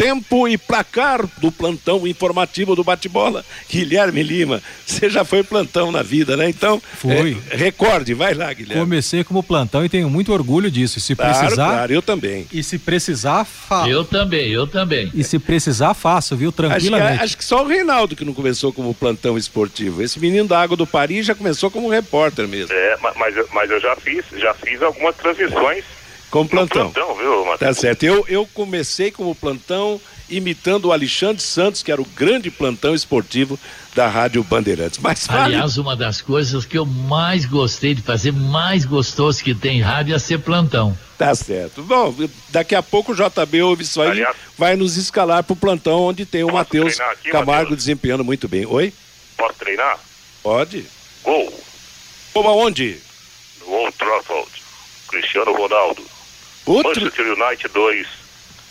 tempo e placar do plantão informativo do bate-bola. Guilherme Lima, você já foi plantão na vida, né? Então, foi. É, recorde, vai lá, Guilherme. Comecei como plantão e tenho muito orgulho disso. E se claro, precisar. Claro, eu também. E se precisar, faço. Eu também, eu também. E se precisar, faço, viu? Tranquilamente. Acho que, acho que só o Reinaldo que não começou como plantão esportivo. Esse menino da Água do Paris já começou como repórter mesmo. É, mas, mas eu já fiz, já fiz algumas transmissões como plantão. plantão, viu, Matheus? Tá certo. Eu, eu comecei como plantão imitando o Alexandre Santos, que era o grande plantão esportivo da Rádio Bandeirantes. Mas vale... Aliás, uma das coisas que eu mais gostei de fazer, mais gostoso que tem rádio, é ser plantão. Tá certo. Bom, daqui a pouco o JB ouve isso aí, Aliás, vai nos escalar pro plantão onde tem o Matheus Camargo Mateus? desempenhando muito bem. Oi? Posso treinar? Pode. Gol. Como aonde? No Old Trafford. Cristiano Ronaldo. Outro... Manchester United 2,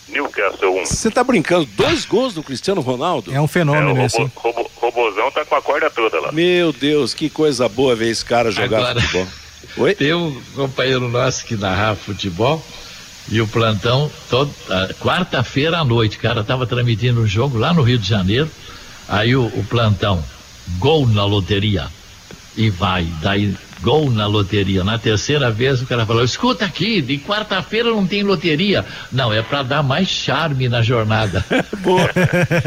Newcastle 1. Você tá brincando? Dois gols do Cristiano Ronaldo? É um fenômeno é, o esse. Robo, robo, robozão tá com a corda toda lá. Meu Deus, que coisa boa ver esse cara jogar Agora, futebol. Oi? Tem um companheiro nosso que narra futebol e o plantão, quarta-feira à noite, o cara tava transmitindo um jogo lá no Rio de Janeiro, aí o, o plantão, gol na loteria. E vai, daí gol na loteria. Na terceira vez o cara falou: escuta aqui, de quarta-feira não tem loteria. Não, é para dar mais charme na jornada. Boa.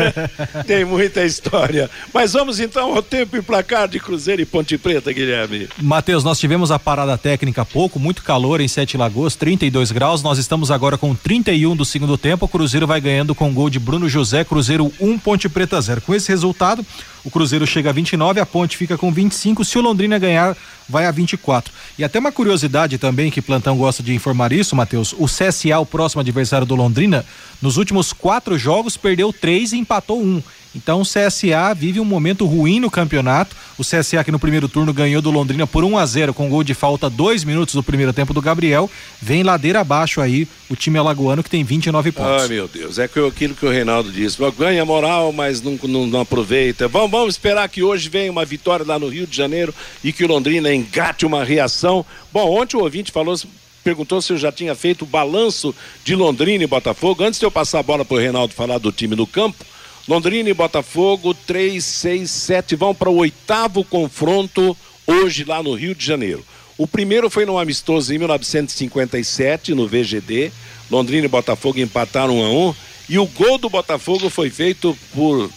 tem muita história. Mas vamos então ao tempo e placar de Cruzeiro e Ponte Preta, Guilherme. Matheus, nós tivemos a parada técnica há pouco, muito calor em Sete Lagoas, 32 graus. Nós estamos agora com 31 do segundo tempo. O Cruzeiro vai ganhando com gol de Bruno José, Cruzeiro 1, Ponte Preta 0. Com esse resultado, o Cruzeiro chega a 29, a Ponte fica com 25. Se o Londrina ganhar, vai a 24. E até uma curiosidade também que Plantão gosta de informar isso, Matheus. O CSA, o próximo adversário do Londrina, nos últimos quatro jogos perdeu três e empatou um. Então o CSA vive um momento ruim no campeonato. O CSA que no primeiro turno ganhou do Londrina por 1 a 0 com gol de falta dois minutos do primeiro tempo do Gabriel. Vem ladeira abaixo aí o time alagoano que tem 29 pontos. Ai meu Deus, é aquilo que o Reinaldo disse. Ganha moral, mas não, não, não aproveita. Vamos, vamos esperar que hoje venha uma vitória lá no Rio de Janeiro e que o Londrina engate uma reação. Bom, ontem o ouvinte falou perguntou se eu já tinha feito o balanço de Londrina e Botafogo. Antes de eu passar a bola para o Reinaldo falar do time no campo, Londrina e Botafogo, 3, 6, 7, vão para o oitavo confronto hoje lá no Rio de Janeiro. O primeiro foi no amistoso em 1957, no VGD. Londrina e Botafogo empataram 1 a 1 e o gol do Botafogo foi feito por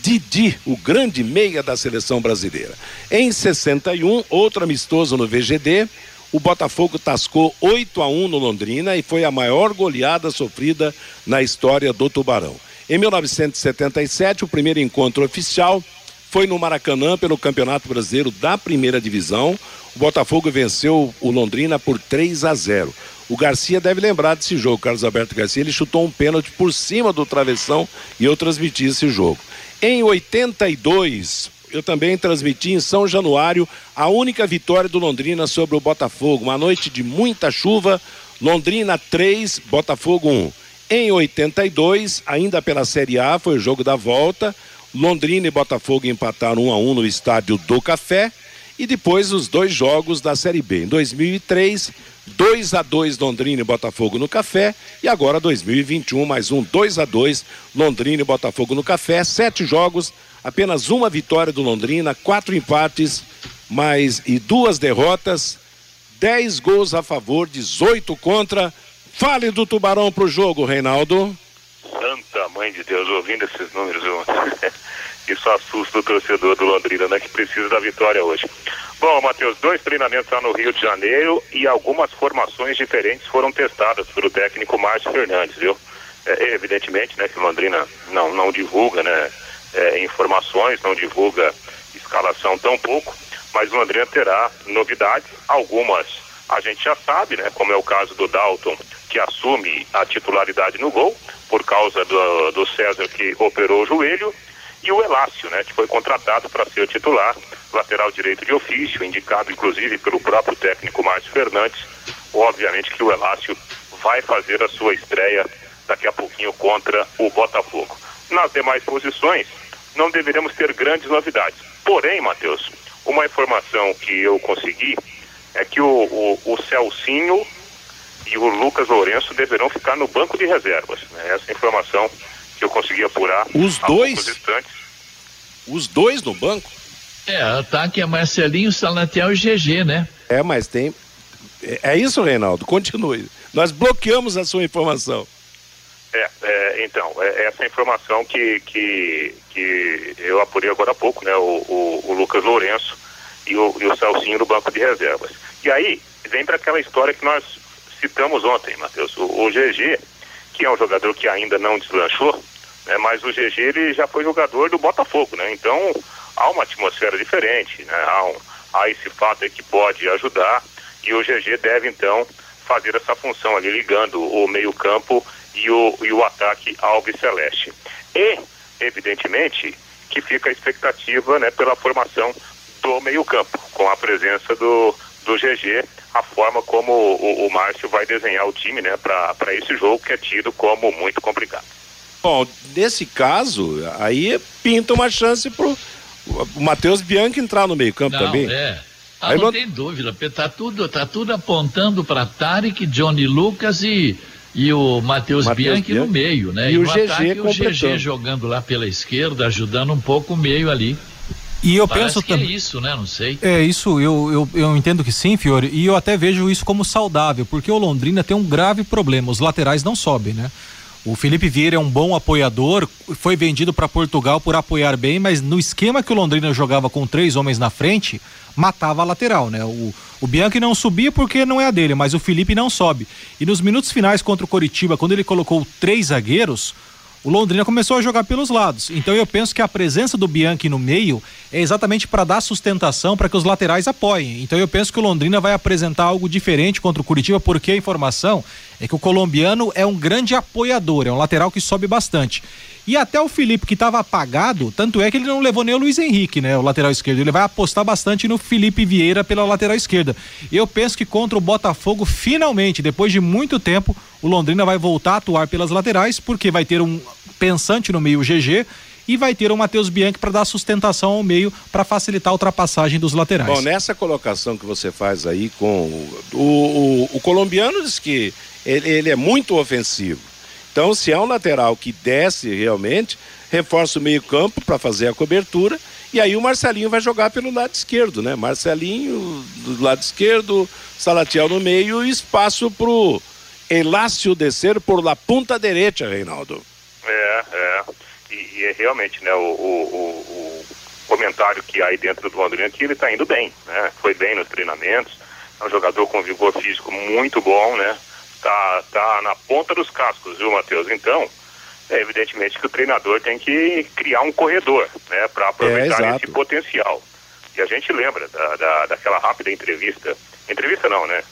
Didi, o grande meia da seleção brasileira. Em 61, outro amistoso no VGD, o Botafogo tascou 8 a 1 no Londrina e foi a maior goleada sofrida na história do Tubarão. Em 1977, o primeiro encontro oficial foi no Maracanã pelo Campeonato Brasileiro da Primeira Divisão. O Botafogo venceu o Londrina por 3 a 0. O Garcia deve lembrar desse jogo, Carlos Alberto Garcia. Ele chutou um pênalti por cima do travessão e eu transmiti esse jogo. Em 82, eu também transmiti em São Januário a única vitória do Londrina sobre o Botafogo. Uma noite de muita chuva. Londrina 3, Botafogo 1. Em 82, ainda pela Série A, foi o jogo da volta. Londrina e Botafogo empataram 1 a 1 no estádio do Café e depois os dois jogos da Série B. Em 2003, 2 a 2 Londrina e Botafogo no Café e agora 2021 mais um 2 a 2 Londrina e Botafogo no Café, sete jogos, apenas uma vitória do Londrina, quatro empates, mais e duas derrotas, 10 gols a favor, 18 contra. Fale do Tubarão pro jogo, Reinaldo. Santa mãe de Deus, ouvindo esses números, isso assusta o torcedor do Londrina, né? Que precisa da vitória hoje. Bom, Matheus, dois treinamentos lá no Rio de Janeiro e algumas formações diferentes foram testadas pelo técnico Márcio Fernandes, viu? É, evidentemente, né, que o Londrina não, não divulga, né, é, informações, não divulga escalação tão pouco, mas o Londrina terá novidades, algumas a gente já sabe, né, como é o caso do Dalton que assume a titularidade no gol, por causa do, do César que operou o joelho, e o Elácio, né, que foi contratado para ser titular, lateral direito de ofício, indicado inclusive pelo próprio técnico Márcio Fernandes. Obviamente que o Elácio vai fazer a sua estreia daqui a pouquinho contra o Botafogo. Nas demais posições, não deveremos ter grandes novidades. Porém, Matheus, uma informação que eu consegui é que o, o, o Celcinho e o Lucas Lourenço deverão ficar no banco de reservas. Né? Essa informação que eu consegui apurar. Os dois? Os dois no banco? É, ataque é Marcelinho, Salatiel e GG, né? É, mas tem. É, é isso, Reinaldo. Continue. Nós bloqueamos a sua informação. É, é então, é essa informação que, que, que eu apurei agora há pouco, né? O, o, o Lucas Lourenço e o, e o Celcinho no banco de reservas. E aí, vem para aquela história que nós citamos ontem, Matheus. O, o GG, que é um jogador que ainda não deslanchou, né? Mas o GG ele já foi jogador do Botafogo, né? Então, há uma atmosfera diferente, né? Há, um, há esse fato que pode ajudar e o GG deve então fazer essa função ali ligando o meio campo e o, e o ataque Alves Celeste. E, evidentemente, que fica a expectativa né, pela formação do meio campo, com a presença do, do GG, a forma como o, o Márcio vai desenhar o time né, para esse jogo que é tido como muito complicado. Bom, nesse caso, aí pinta uma chance pro o Matheus Bianchi entrar no meio-campo também. É. Ah, não, não tem dúvida, tá tudo, tá tudo apontando para Tarek, Johnny Lucas e, e o Matheus Bianchi, Bianchi no meio, né? E, e o GG o GG jogando lá pela esquerda, ajudando um pouco o meio ali. E eu Parece penso também. É isso, né? Não sei. É isso, eu, eu, eu entendo que sim, Fiore, e eu até vejo isso como saudável, porque o Londrina tem um grave problema, os laterais não sobem, né? O Felipe Vieira é um bom apoiador, foi vendido para Portugal por apoiar bem, mas no esquema que o Londrina jogava com três homens na frente, matava a lateral, né? O, o Bianchi não subia porque não é a dele, mas o Felipe não sobe. E nos minutos finais contra o Coritiba, quando ele colocou três zagueiros, o Londrina começou a jogar pelos lados. Então eu penso que a presença do Bianchi no meio é exatamente para dar sustentação para que os laterais apoiem. Então eu penso que o Londrina vai apresentar algo diferente contra o Curitiba, porque a informação é que o colombiano é um grande apoiador, é um lateral que sobe bastante. E até o Felipe, que estava apagado, tanto é que ele não levou nem o Luiz Henrique, né? O lateral esquerdo. Ele vai apostar bastante no Felipe Vieira pela lateral esquerda. Eu penso que contra o Botafogo, finalmente, depois de muito tempo, o Londrina vai voltar a atuar pelas laterais, porque vai ter um pensante no meio GG e vai ter o Matheus Bianchi para dar sustentação ao meio para facilitar a ultrapassagem dos laterais. Bom, nessa colocação que você faz aí com o, o, o colombiano diz que ele, ele é muito ofensivo. Então, se há um lateral que desce realmente, reforça o meio-campo para fazer a cobertura. E aí o Marcelinho vai jogar pelo lado esquerdo, né? Marcelinho do lado esquerdo, Salatiel no meio espaço pro Elácio descer por la ponta direita, Reinaldo. É, é. E, e é realmente, né, o, o, o, comentário que há aí dentro do Londrina que ele está indo bem, né? Foi bem nos treinamentos, é um jogador com vigor físico muito bom, né? Tá, tá na ponta dos cascos, viu, Matheus? Então, é evidentemente que o treinador tem que criar um corredor, né, para aproveitar é, esse potencial. E a gente lembra da, da, daquela rápida entrevista, entrevista não, né?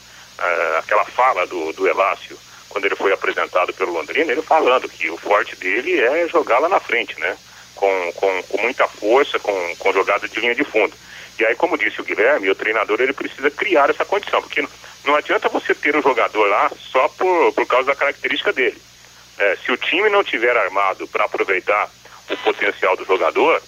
Aquela fala do, do Elácio, quando ele foi apresentado pelo Londrina, ele falando que o forte dele é jogar lá na frente, né? Com, com, com muita força, com, com jogada de linha de fundo. E aí, como disse o Guilherme, o treinador ele precisa criar essa condição, porque não, adianta você ter um jogador lá só por, por causa da característica dele. É, se o time não tiver armado para aproveitar o potencial do jogador,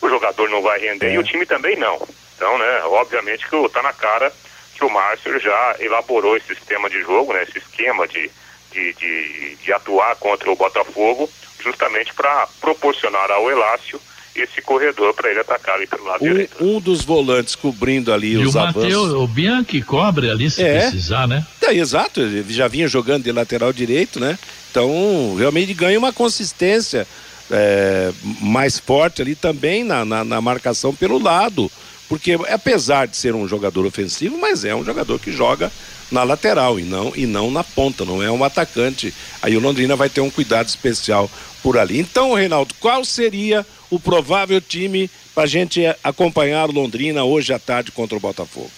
o jogador não vai render é. e o time também não. Então, né, obviamente que está na cara que o Márcio já elaborou esse sistema de jogo, né, esse esquema de, de, de, de atuar contra o Botafogo, justamente para proporcionar ao Elácio esse corredor para ele atacar ali pelo lado um, direito. Um dos volantes cobrindo ali e os o avanços. Mateus, o Bianchi cobre ali se é. precisar, né? É, exato, ele já vinha jogando de lateral direito, né? Então, realmente ganha uma consistência é, mais forte ali também na, na, na marcação pelo lado. Porque apesar de ser um jogador ofensivo, mas é um jogador que joga na lateral e não, e não na ponta, não é um atacante. Aí o Londrina vai ter um cuidado especial por ali. Então, Reinaldo, qual seria o provável time para a gente acompanhar o Londrina hoje à tarde contra o Botafogo?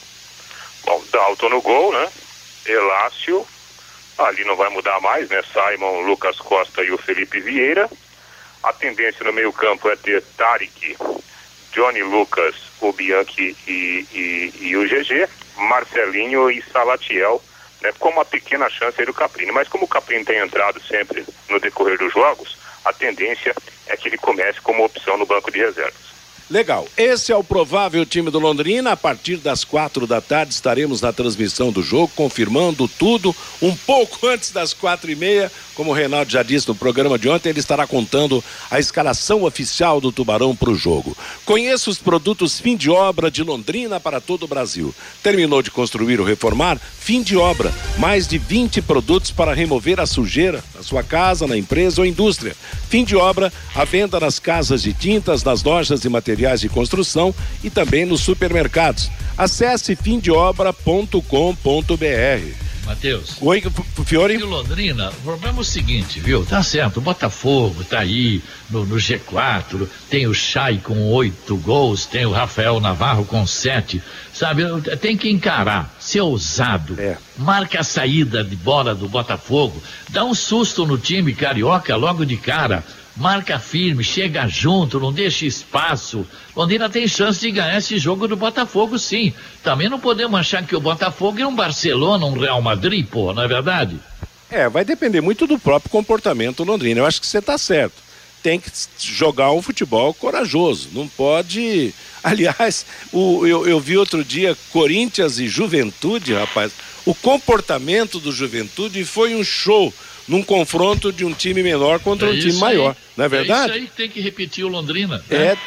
Bom, Dalton no gol, né? Elácio, ali não vai mudar mais, né? Simon, Lucas Costa e o Felipe Vieira. A tendência no meio campo é ter Tarek, Johnny Lucas, o Bianchi e, e, e o GG, Marcelinho e Salatiel, né, com uma pequena chance aí do Caprini. Mas como o Caprini tem entrado sempre no decorrer dos jogos, a tendência é que ele comece como opção no banco de reservas. Legal. Esse é o provável time do Londrina. A partir das quatro da tarde estaremos na transmissão do jogo, confirmando tudo. Um pouco antes das quatro e meia, como o Reinaldo já disse no programa de ontem, ele estará contando a escalação oficial do Tubarão para o jogo. Conheça os produtos fim de obra de Londrina para todo o Brasil. Terminou de construir ou reformar? Fim de obra. Mais de 20 produtos para remover a sujeira na sua casa, na empresa ou indústria. Fim de obra, a venda nas casas de tintas, nas lojas de materiais materiais de construção e também nos supermercados. Acesse fimdeobra.com.br. Matheus. Oi, Fiore. E Londrina, o problema é o seguinte, viu? Tá certo, o Botafogo tá aí no, no G4, tem o Chay com oito gols, tem o Rafael Navarro com sete, sabe? Tem que encarar, ser ousado. É. Marca a saída de bola do Botafogo, dá um susto no time carioca logo de cara marca firme, chega junto, não deixa espaço. Londrina tem chance de ganhar esse jogo do Botafogo, sim. Também não podemos achar que o Botafogo é um Barcelona, um Real Madrid, pô, não é verdade? É, vai depender muito do próprio comportamento londrino. Eu acho que você está certo. Tem que jogar um futebol corajoso. Não pode. Aliás, o, eu, eu vi outro dia Corinthians e Juventude, rapaz. O comportamento do Juventude foi um show num confronto de um time menor contra é um time maior. Não é verdade? É isso aí que tem que repetir o Londrina. Né? É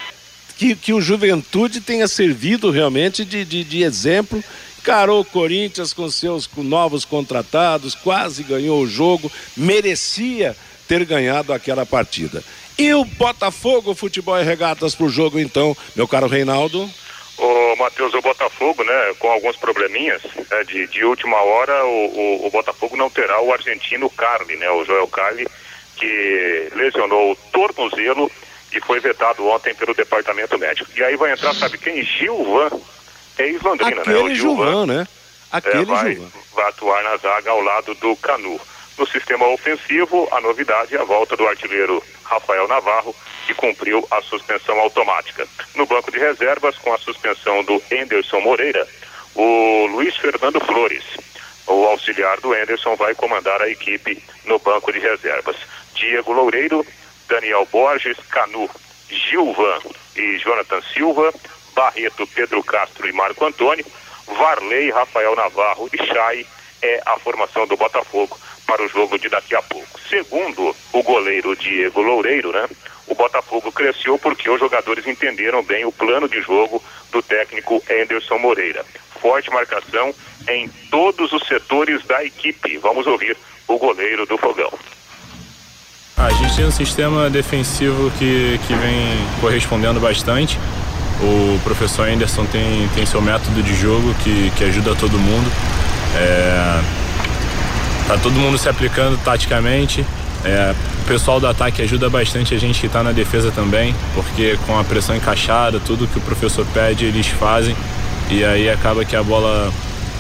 que, que o Juventude tenha servido realmente de, de, de exemplo. Carou o Corinthians com seus com novos contratados, quase ganhou o jogo, merecia ter ganhado aquela partida. E o Botafogo, futebol e regatas pro jogo, então, meu caro Reinaldo? O Matheus, o Botafogo, né, com alguns probleminhas né, de, de última hora, o, o, o, Botafogo não terá o argentino Carli, né, o Joel Carli, que lesionou o tornozelo e foi vetado ontem pelo departamento médico. E aí vai entrar, sabe quem? Gilvan, é ex-Londrina, né? O Gilvan, né? Aquele é, vai, Gilvan. vai atuar na zaga ao lado do Canu. No sistema ofensivo, a novidade é a volta do artilheiro Rafael Navarro, que cumpriu a suspensão automática. No banco de reservas, com a suspensão do Enderson Moreira, o Luiz Fernando Flores, o auxiliar do Enderson, vai comandar a equipe no banco de reservas. Diego Loureiro, Daniel Borges, Canu, Gilvan e Jonathan Silva, Barreto, Pedro Castro e Marco Antônio, Varley, Rafael Navarro e Chay é a formação do Botafogo para o jogo de daqui a pouco. Segundo o goleiro Diego Loureiro, né? O Botafogo cresceu porque os jogadores entenderam bem o plano de jogo do técnico Anderson Moreira. Forte marcação em todos os setores da equipe. Vamos ouvir o goleiro do Fogão. A gente tem um sistema defensivo que, que vem correspondendo bastante. O professor Anderson tem, tem seu método de jogo que, que ajuda todo mundo. É, tá todo mundo se aplicando taticamente. É, o pessoal do ataque ajuda bastante a gente que está na defesa também, porque com a pressão encaixada, tudo que o professor pede, eles fazem. E aí acaba que a bola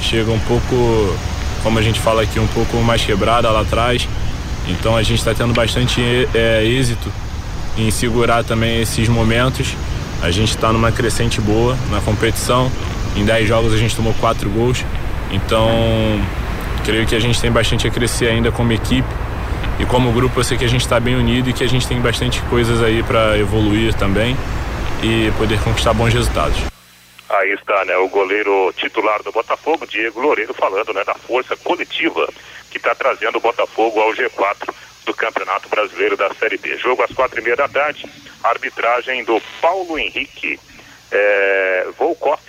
chega um pouco, como a gente fala aqui, um pouco mais quebrada lá atrás. Então a gente está tendo bastante é, êxito em segurar também esses momentos. A gente está numa crescente boa na competição. Em 10 jogos a gente tomou 4 gols. Então creio que a gente tem bastante a crescer ainda como equipe. E como grupo eu sei que a gente está bem unido e que a gente tem bastante coisas aí para evoluir também e poder conquistar bons resultados. Aí está, né, o goleiro titular do Botafogo, Diego Loureiro, falando, né, da força coletiva que está trazendo o Botafogo ao G4 do Campeonato Brasileiro da Série B. Jogo às quatro e meia da tarde, arbitragem do Paulo Henrique é, Volkoff,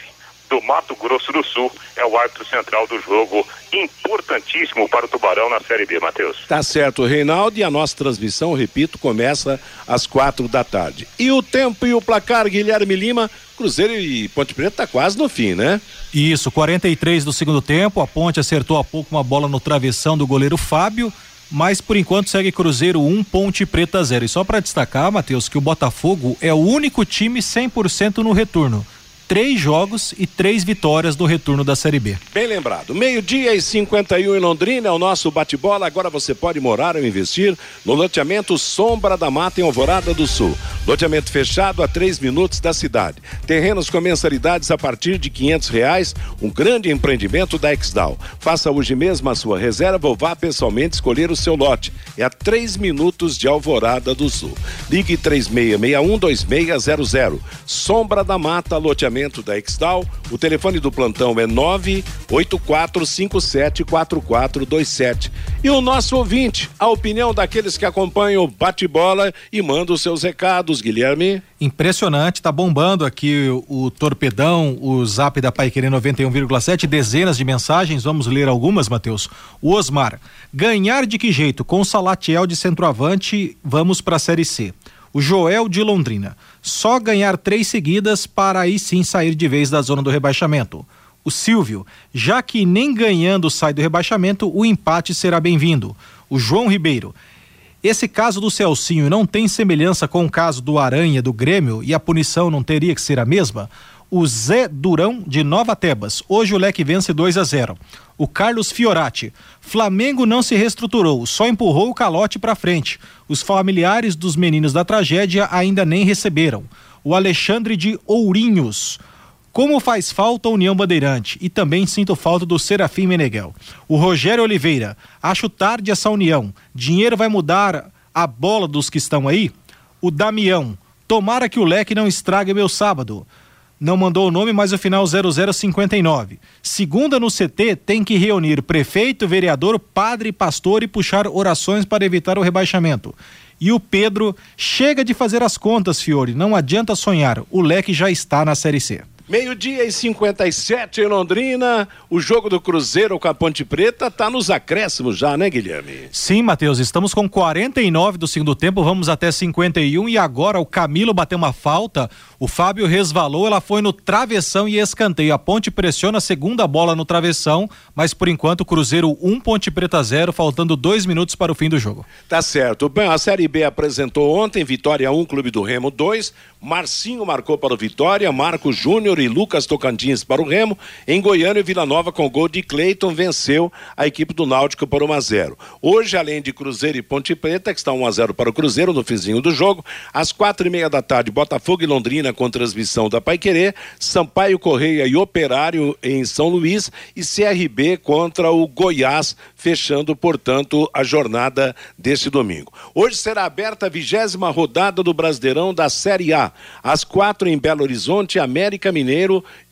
do Mato Grosso do Sul, é o árbitro central do jogo, importantíssimo para o Tubarão na Série B, Matheus. Tá certo, Reinaldo, e a nossa transmissão, repito, começa às quatro da tarde. E o tempo e o placar, Guilherme Lima, Cruzeiro e Ponte Preta tá quase no fim, né? Isso, 43 do segundo tempo, a Ponte acertou há pouco uma bola no travessão do goleiro Fábio, mas por enquanto segue Cruzeiro 1, um, Ponte Preta 0. E só para destacar, Matheus, que o Botafogo é o único time 100% no retorno três jogos e três vitórias no retorno da Série B. Bem lembrado. Meio-dia e 51 em Londrina é o nosso bate-bola. Agora você pode morar ou investir no loteamento Sombra da Mata em Alvorada do Sul. Loteamento fechado a três minutos da cidade. Terrenos com mensalidades a partir de quinhentos reais. Um grande empreendimento da Exdal. Faça hoje mesmo a sua reserva ou vá pessoalmente escolher o seu lote. É a três minutos de Alvorada do Sul. Ligue três meia, meia um, dois meia, zero, zero. Sombra da Mata, loteamento da Exdal. O telefone do plantão é nove oito quatro cinco sete quatro quatro dois sete. E o nosso ouvinte, a opinião daqueles que acompanham o bate-bola e mandam os seus recados, Guilherme. Impressionante, tá bombando aqui o, o torpedão, o zap da Pai Querer 91,7, dezenas de mensagens, vamos ler algumas, Matheus. O Osmar, ganhar de que jeito? Com o Salatiel de centroavante, vamos para a Série C. O Joel de Londrina, só ganhar três seguidas para aí sim sair de vez da zona do rebaixamento. O Silvio, já que nem ganhando sai do rebaixamento, o empate será bem-vindo. O João Ribeiro, esse caso do Celcinho não tem semelhança com o caso do Aranha do Grêmio e a punição não teria que ser a mesma? O Zé Durão de Nova Tebas. Hoje o Leque vence 2 a 0. O Carlos Fiorati. Flamengo não se reestruturou, só empurrou o calote para frente. Os familiares dos meninos da tragédia ainda nem receberam. O Alexandre de Ourinhos. Como faz falta a União Bandeirante e também sinto falta do Serafim Meneghel. O Rogério Oliveira, acho tarde essa união. Dinheiro vai mudar a bola dos que estão aí? O Damião, tomara que o leque não estrague meu sábado. Não mandou o nome, mas o final 0059. Segunda no CT tem que reunir prefeito, vereador, padre, pastor e puxar orações para evitar o rebaixamento. E o Pedro, chega de fazer as contas, Fiore, não adianta sonhar, o leque já está na Série C. Meio-dia e 57 em Londrina. O jogo do Cruzeiro com a Ponte Preta tá nos acréscimos já, né, Guilherme? Sim, Matheus. Estamos com 49 do segundo tempo, vamos até 51 e agora o Camilo bateu uma falta. O Fábio resvalou, ela foi no travessão e escanteio. A Ponte pressiona a segunda bola no travessão, mas por enquanto Cruzeiro 1, um, Ponte Preta 0, faltando dois minutos para o fim do jogo. Tá certo. Bem, a Série B apresentou ontem Vitória 1, um, Clube do Remo 2. Marcinho marcou para o Vitória, Marco Júnior e Lucas Tocantins para o Remo. Em Goiânia e Vila Nova, com gol de Cleiton, venceu a equipe do Náutico por 1 a 0. Hoje, além de Cruzeiro e Ponte Preta, que está 1 a 0 para o Cruzeiro no finzinho do jogo, às quatro e meia da tarde, Botafogo e Londrina com transmissão da Paiquerê, Sampaio Correia e Operário em São Luís e CRB contra o Goiás, fechando, portanto, a jornada deste domingo. Hoje será aberta a vigésima rodada do Brasileirão da Série A. Às quatro em Belo Horizonte, América Mineiro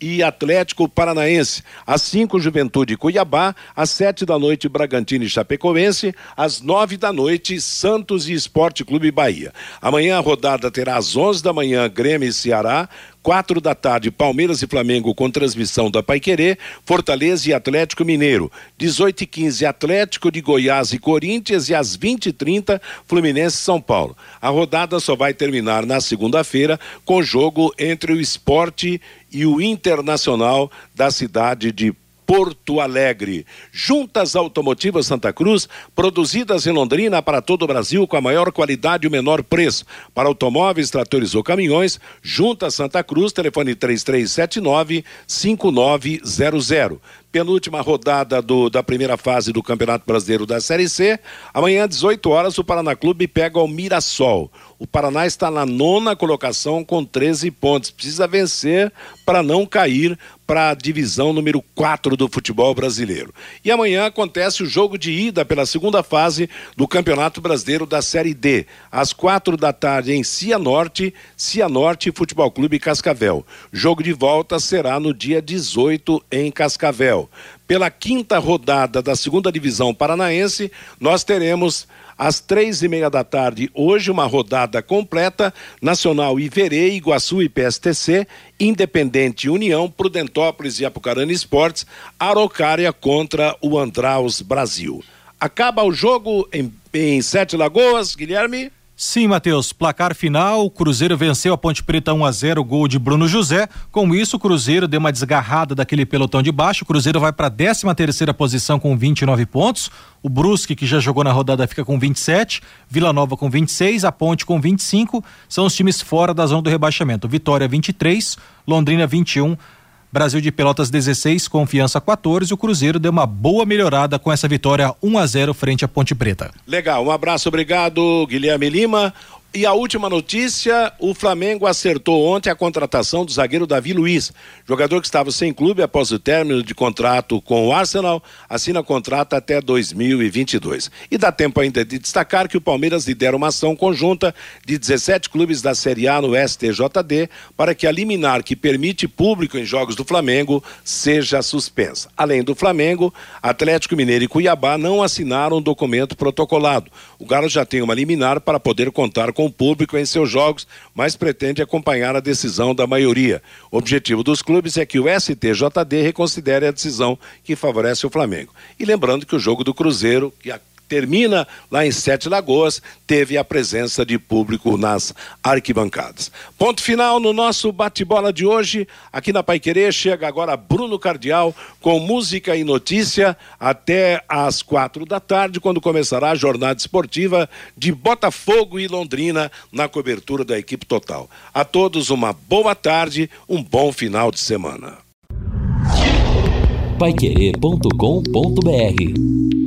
e Atlético Paranaense. Às cinco, Juventude Cuiabá. Às sete da noite, Bragantino e Chapecoense. Às nove da noite, Santos e Esporte Clube Bahia. Amanhã a rodada terá às onze da manhã, Grêmio e Ceará. Quatro da tarde, Palmeiras e Flamengo com transmissão da Paiquerê, Fortaleza e Atlético Mineiro. 18 e 15, Atlético de Goiás e Corinthians e às 20 e 30, Fluminense e São Paulo. A rodada só vai terminar na segunda-feira com jogo entre o esporte e o Internacional da cidade de Porto Alegre. Juntas Automotivas Santa Cruz, produzidas em Londrina para todo o Brasil com a maior qualidade e o menor preço. Para automóveis, tratores ou caminhões, Juntas Santa Cruz, telefone 3379 5900 penúltima rodada do, da primeira fase do Campeonato Brasileiro da Série C. Amanhã, às 18 horas, o Paraná Clube pega o Mirassol. O Paraná está na nona colocação com 13 pontos. Precisa vencer para não cair para a divisão número 4 do futebol brasileiro. E amanhã acontece o jogo de ida pela segunda fase do Campeonato Brasileiro da Série D. Às quatro da tarde em Cianorte, Cianorte Futebol Clube Cascavel. Jogo de volta será no dia 18 em Cascavel. Pela quinta rodada da segunda divisão paranaense, nós teremos às três e meia da tarde, hoje, uma rodada completa: Nacional Iverê, Iguaçu e PSTC, Independente União, Prudentópolis e Apucarana Esportes, Araucária contra o Andraus Brasil. Acaba o jogo em, em Sete Lagoas, Guilherme? Sim, Matheus. Placar final: o Cruzeiro venceu a Ponte Preta 1 a 0 gol de Bruno José. Com isso, o Cruzeiro deu uma desgarrada daquele pelotão de baixo. O Cruzeiro vai para a 13 terceira posição com 29 pontos. O Brusque, que já jogou na rodada, fica com 27. Vila Nova com 26. A Ponte com 25. São os times fora da zona do rebaixamento. Vitória 23, Londrina 21. Brasil de Pelotas 16, Confiança 14. O Cruzeiro deu uma boa melhorada com essa vitória 1 a 0 frente à Ponte Preta. Legal, um abraço, obrigado, Guilherme Lima. E a última notícia: o Flamengo acertou ontem a contratação do zagueiro Davi Luiz, jogador que estava sem clube após o término de contrato com o Arsenal, assina contrato até 2022. E dá tempo ainda de destacar que o Palmeiras lidera uma ação conjunta de 17 clubes da Série A no STJD para que a liminar que permite público em jogos do Flamengo seja suspensa. Além do Flamengo, Atlético Mineiro e Cuiabá não assinaram um documento protocolado. O Galo já tem uma liminar para poder contar com com o público em seus jogos, mas pretende acompanhar a decisão da maioria. O objetivo dos clubes é que o STJD reconsidere a decisão que favorece o Flamengo. E lembrando que o jogo do Cruzeiro, que a termina lá em Sete Lagoas, teve a presença de público nas arquibancadas. Ponto final no nosso bate-bola de hoje. Aqui na Paiquerê chega agora Bruno Cardial com música e notícia até às quatro da tarde, quando começará a jornada esportiva de Botafogo e Londrina na cobertura da equipe total. A todos uma boa tarde, um bom final de semana. Paiquerê.com.br